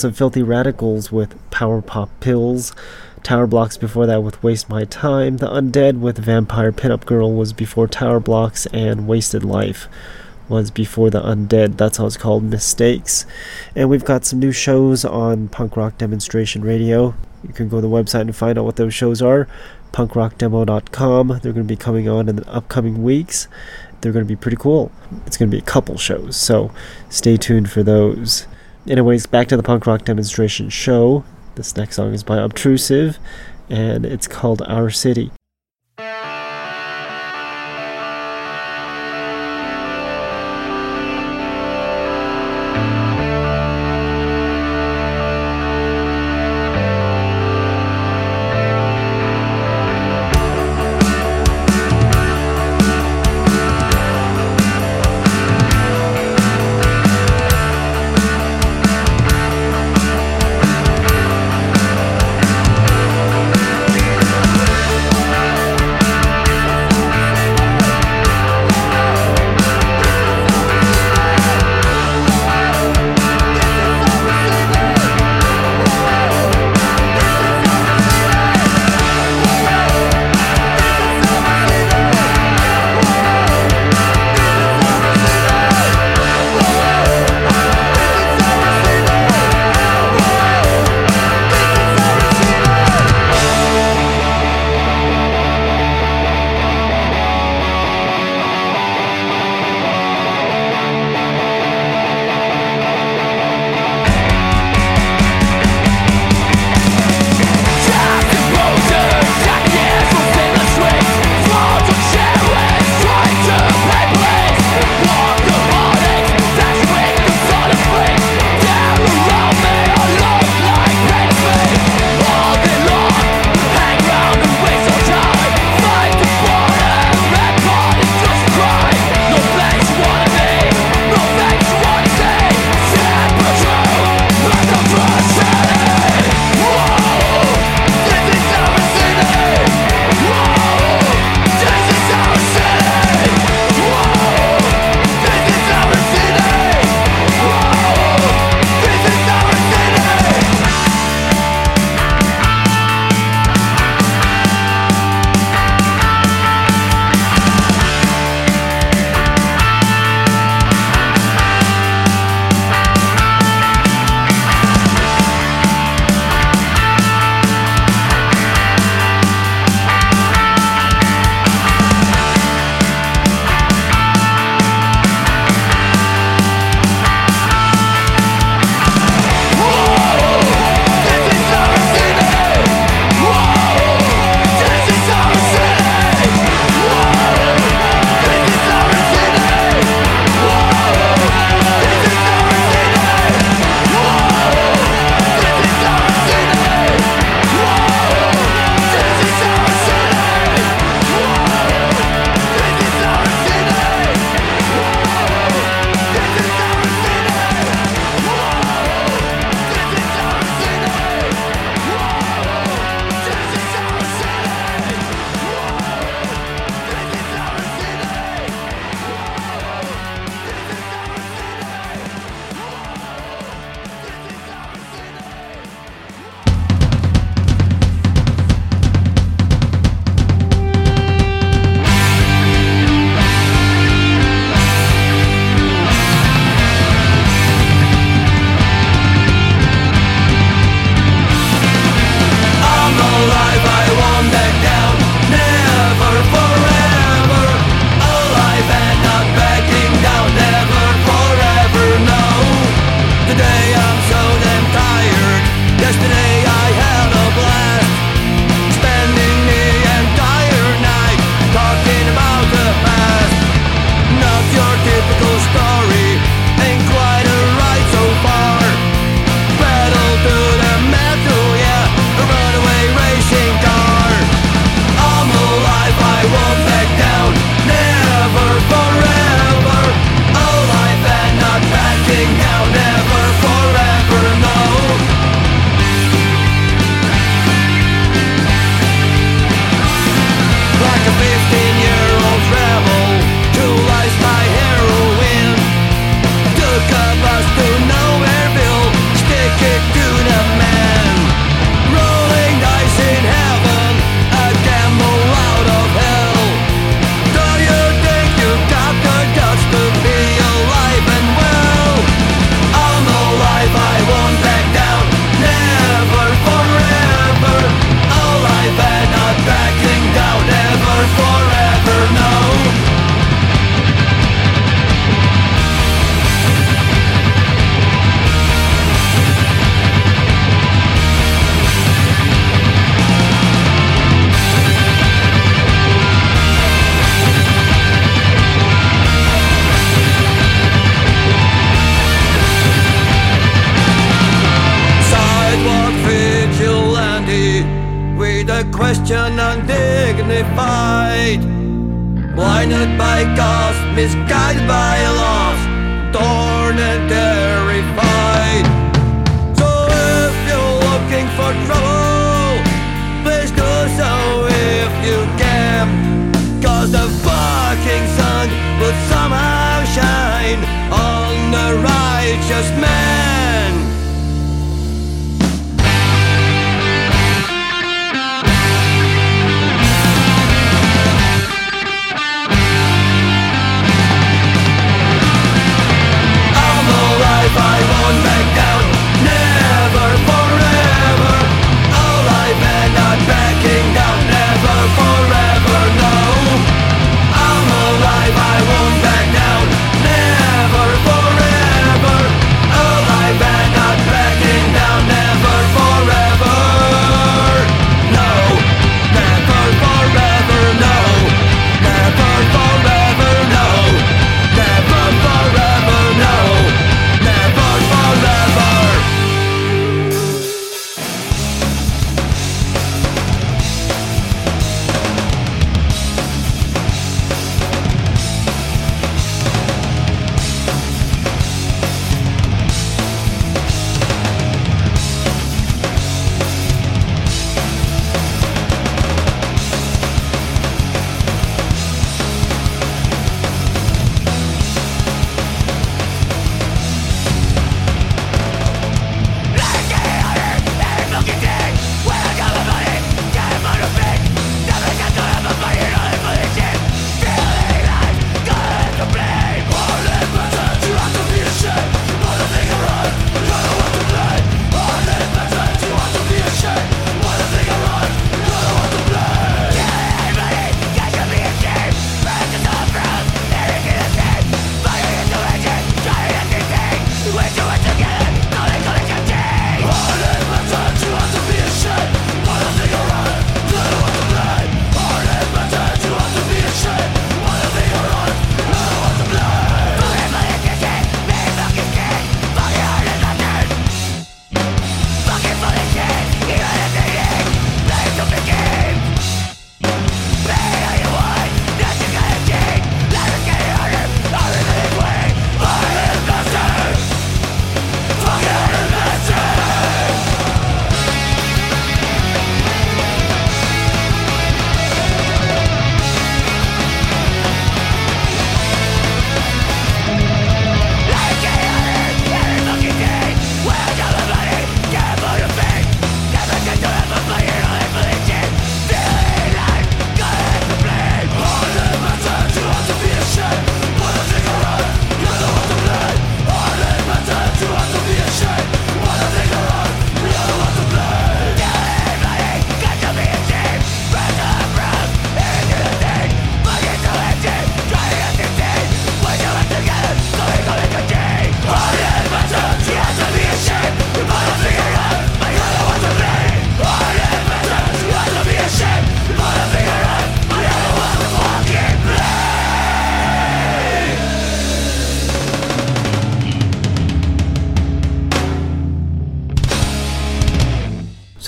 Was some Filthy Radicals with Power Pop Pills. Tower Blocks before that with Waste My Time. The Undead with Vampire Pinup Girl was before Tower Blocks, and Wasted Life was before The Undead. That's how it's called, Mistakes. And we've got some new shows on Punk Rock Demonstration Radio. You can go to the website and find out what those shows are. punkrockdemo.com. They're going to be coming on in the upcoming weeks. They're going to be pretty cool. It's going to be a couple shows, so stay tuned for those. Anyways, back to the punk rock demonstration show. This next song is by Obtrusive, and it's called Our City.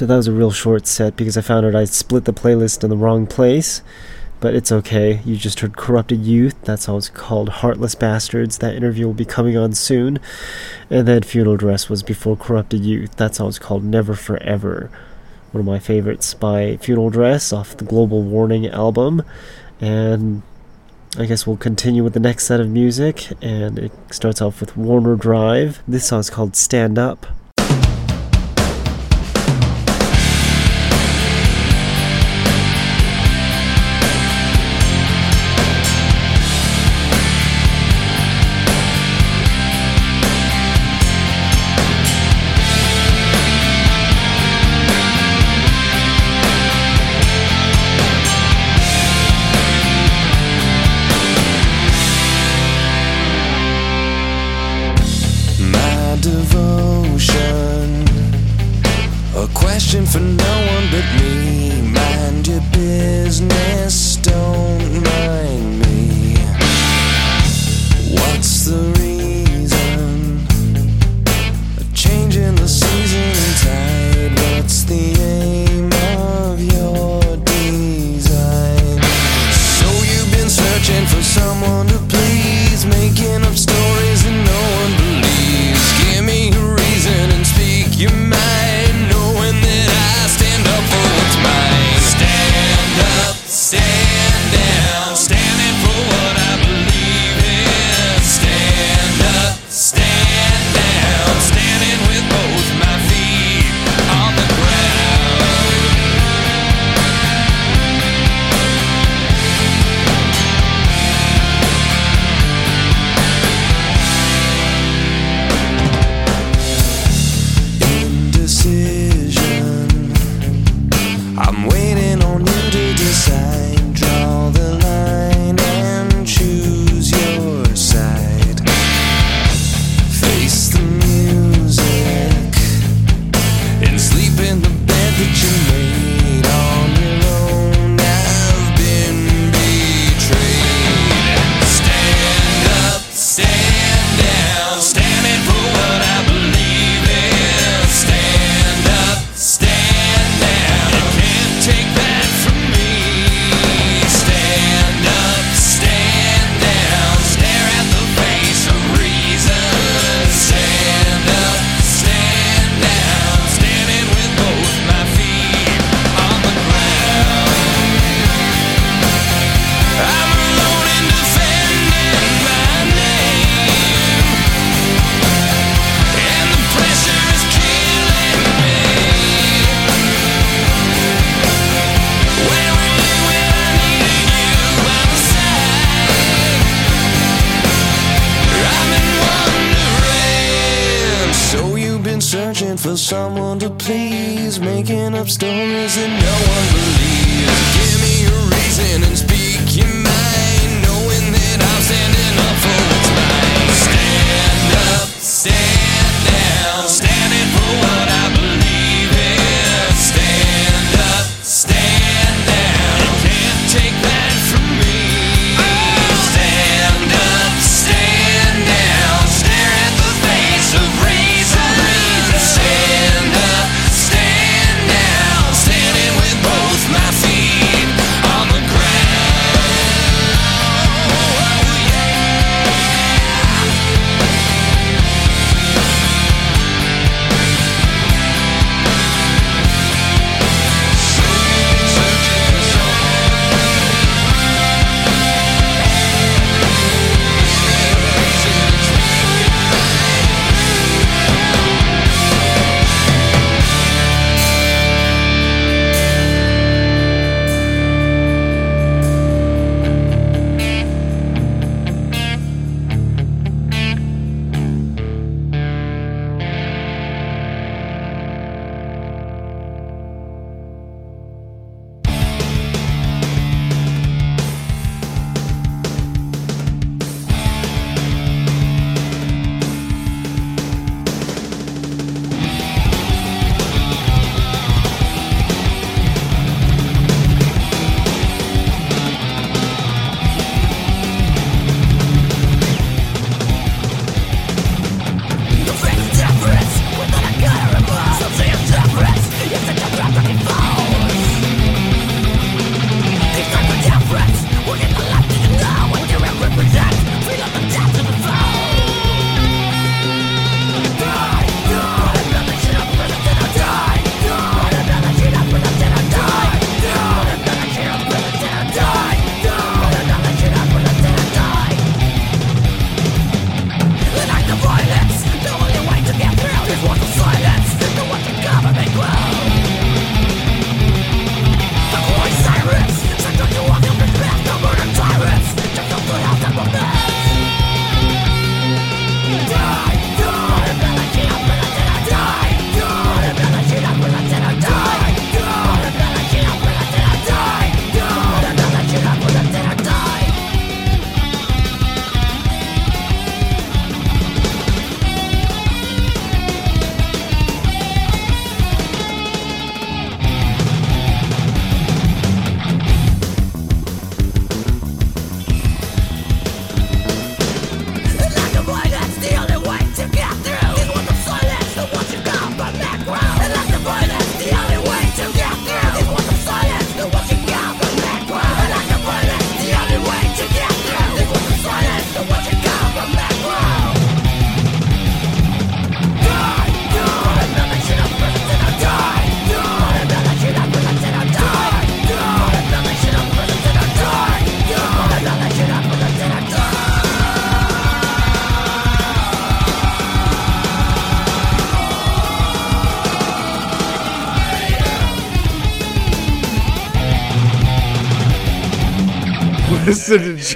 So that was a real short set because I found out I split the playlist in the wrong place. But it's okay. You just heard Corrupted Youth. That's how it's called. Heartless Bastards. That interview will be coming on soon. And then Funeral Dress was before Corrupted Youth. That's how it's called. Never Forever. One of my favorites by Funeral Dress off the Global Warning album. And I guess we'll continue with the next set of music. And it starts off with Warner Drive. This song's called Stand Up.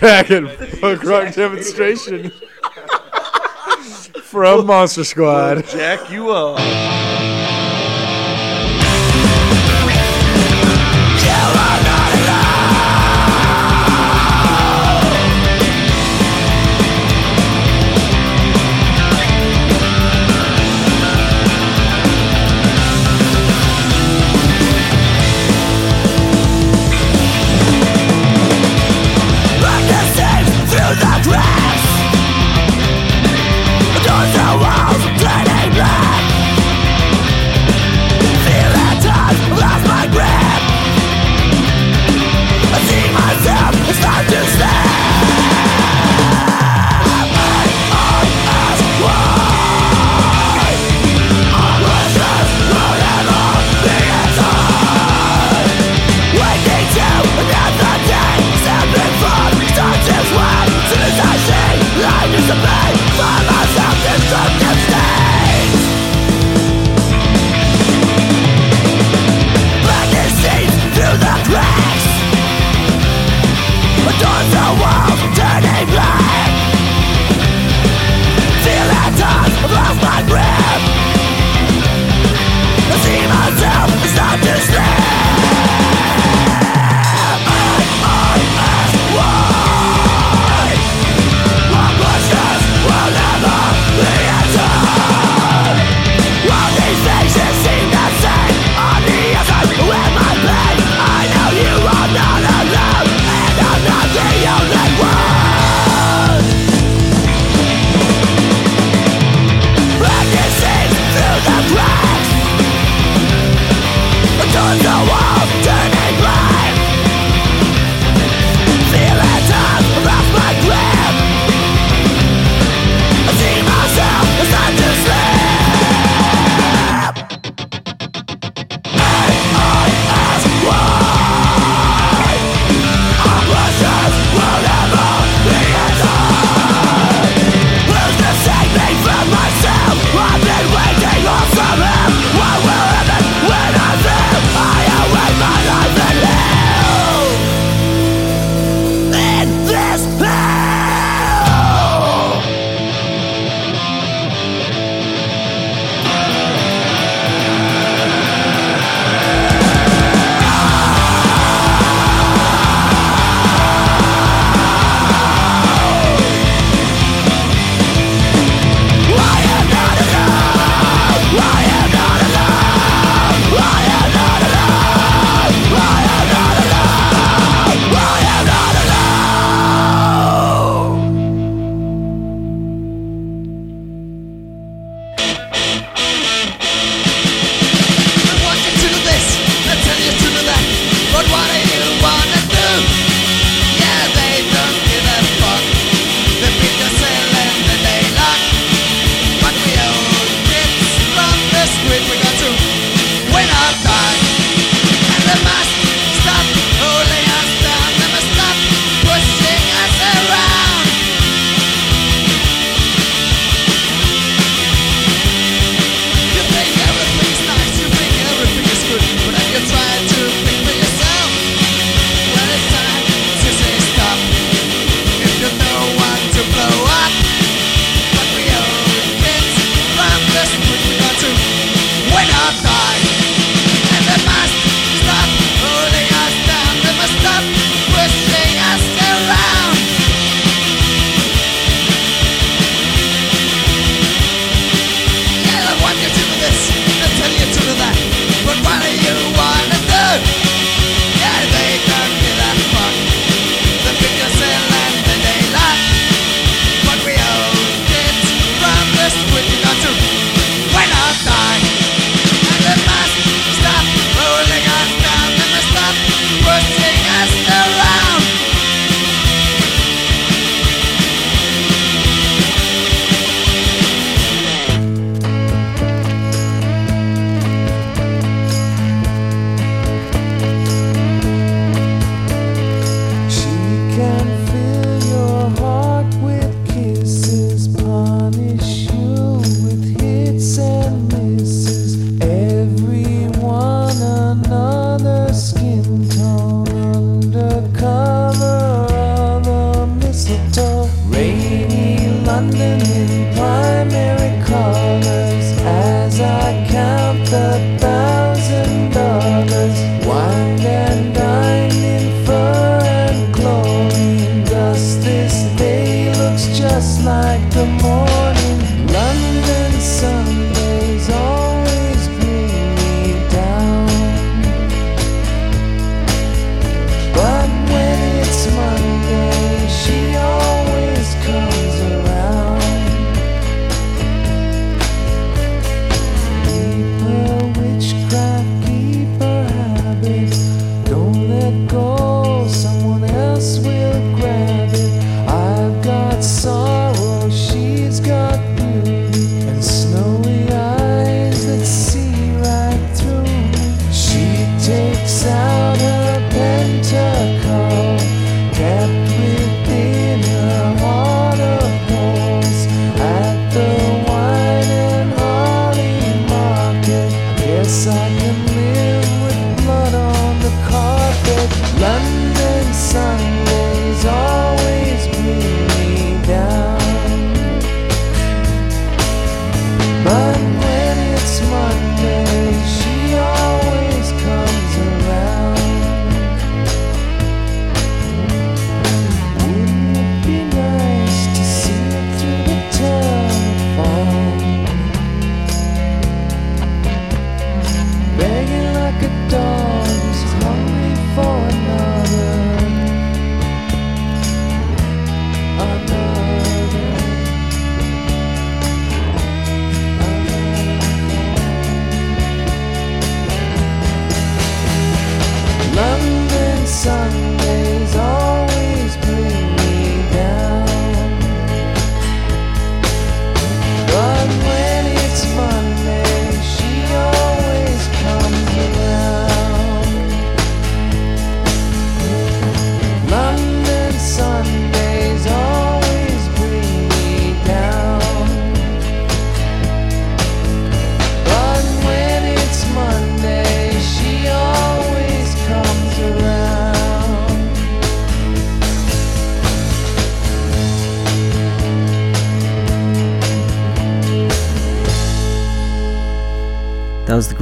And punk rock demonstration from Monster Squad. Jack you up.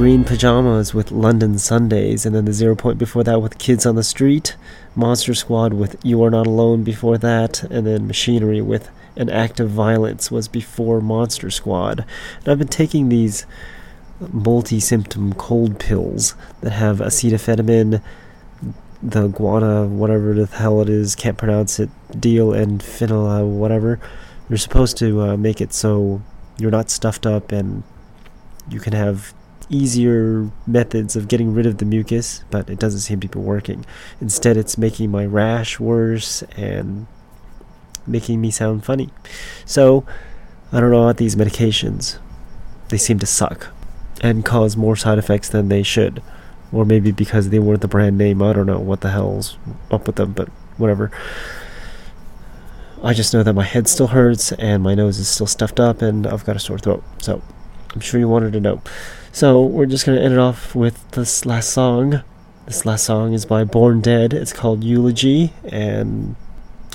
Green Pajamas with London Sundays, and then the Zero Point before that with Kids on the Street, Monster Squad with You Are Not Alone before that, and then Machinery with An Act of Violence was before Monster Squad. And I've been taking these multi symptom cold pills that have acetaminophen, the guana, whatever the hell it is, can't pronounce it, deal and phenyl, whatever. They're supposed to uh, make it so you're not stuffed up and you can have easier methods of getting rid of the mucus, but it doesn't seem to be working. Instead, it's making my rash worse and making me sound funny. So, I don't know about these medications. They seem to suck and cause more side effects than they should. Or maybe because they weren't the brand name. I don't know what the hell's up with them, but whatever. I just know that my head still hurts and my nose is still stuffed up and I've got a sore throat. So, I'm sure you wanted to know. So, we're just going to end it off with this last song. This last song is by Born Dead. It's called Eulogy, and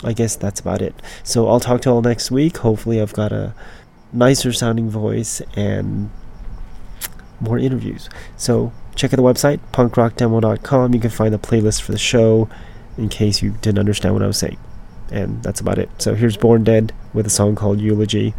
I guess that's about it. So, I'll talk to you all next week. Hopefully, I've got a nicer sounding voice and more interviews. So, check out the website, punkrockdemo.com. You can find the playlist for the show in case you didn't understand what I was saying. And that's about it. So, here's Born Dead with a song called Eulogy.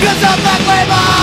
Cause I'm black label.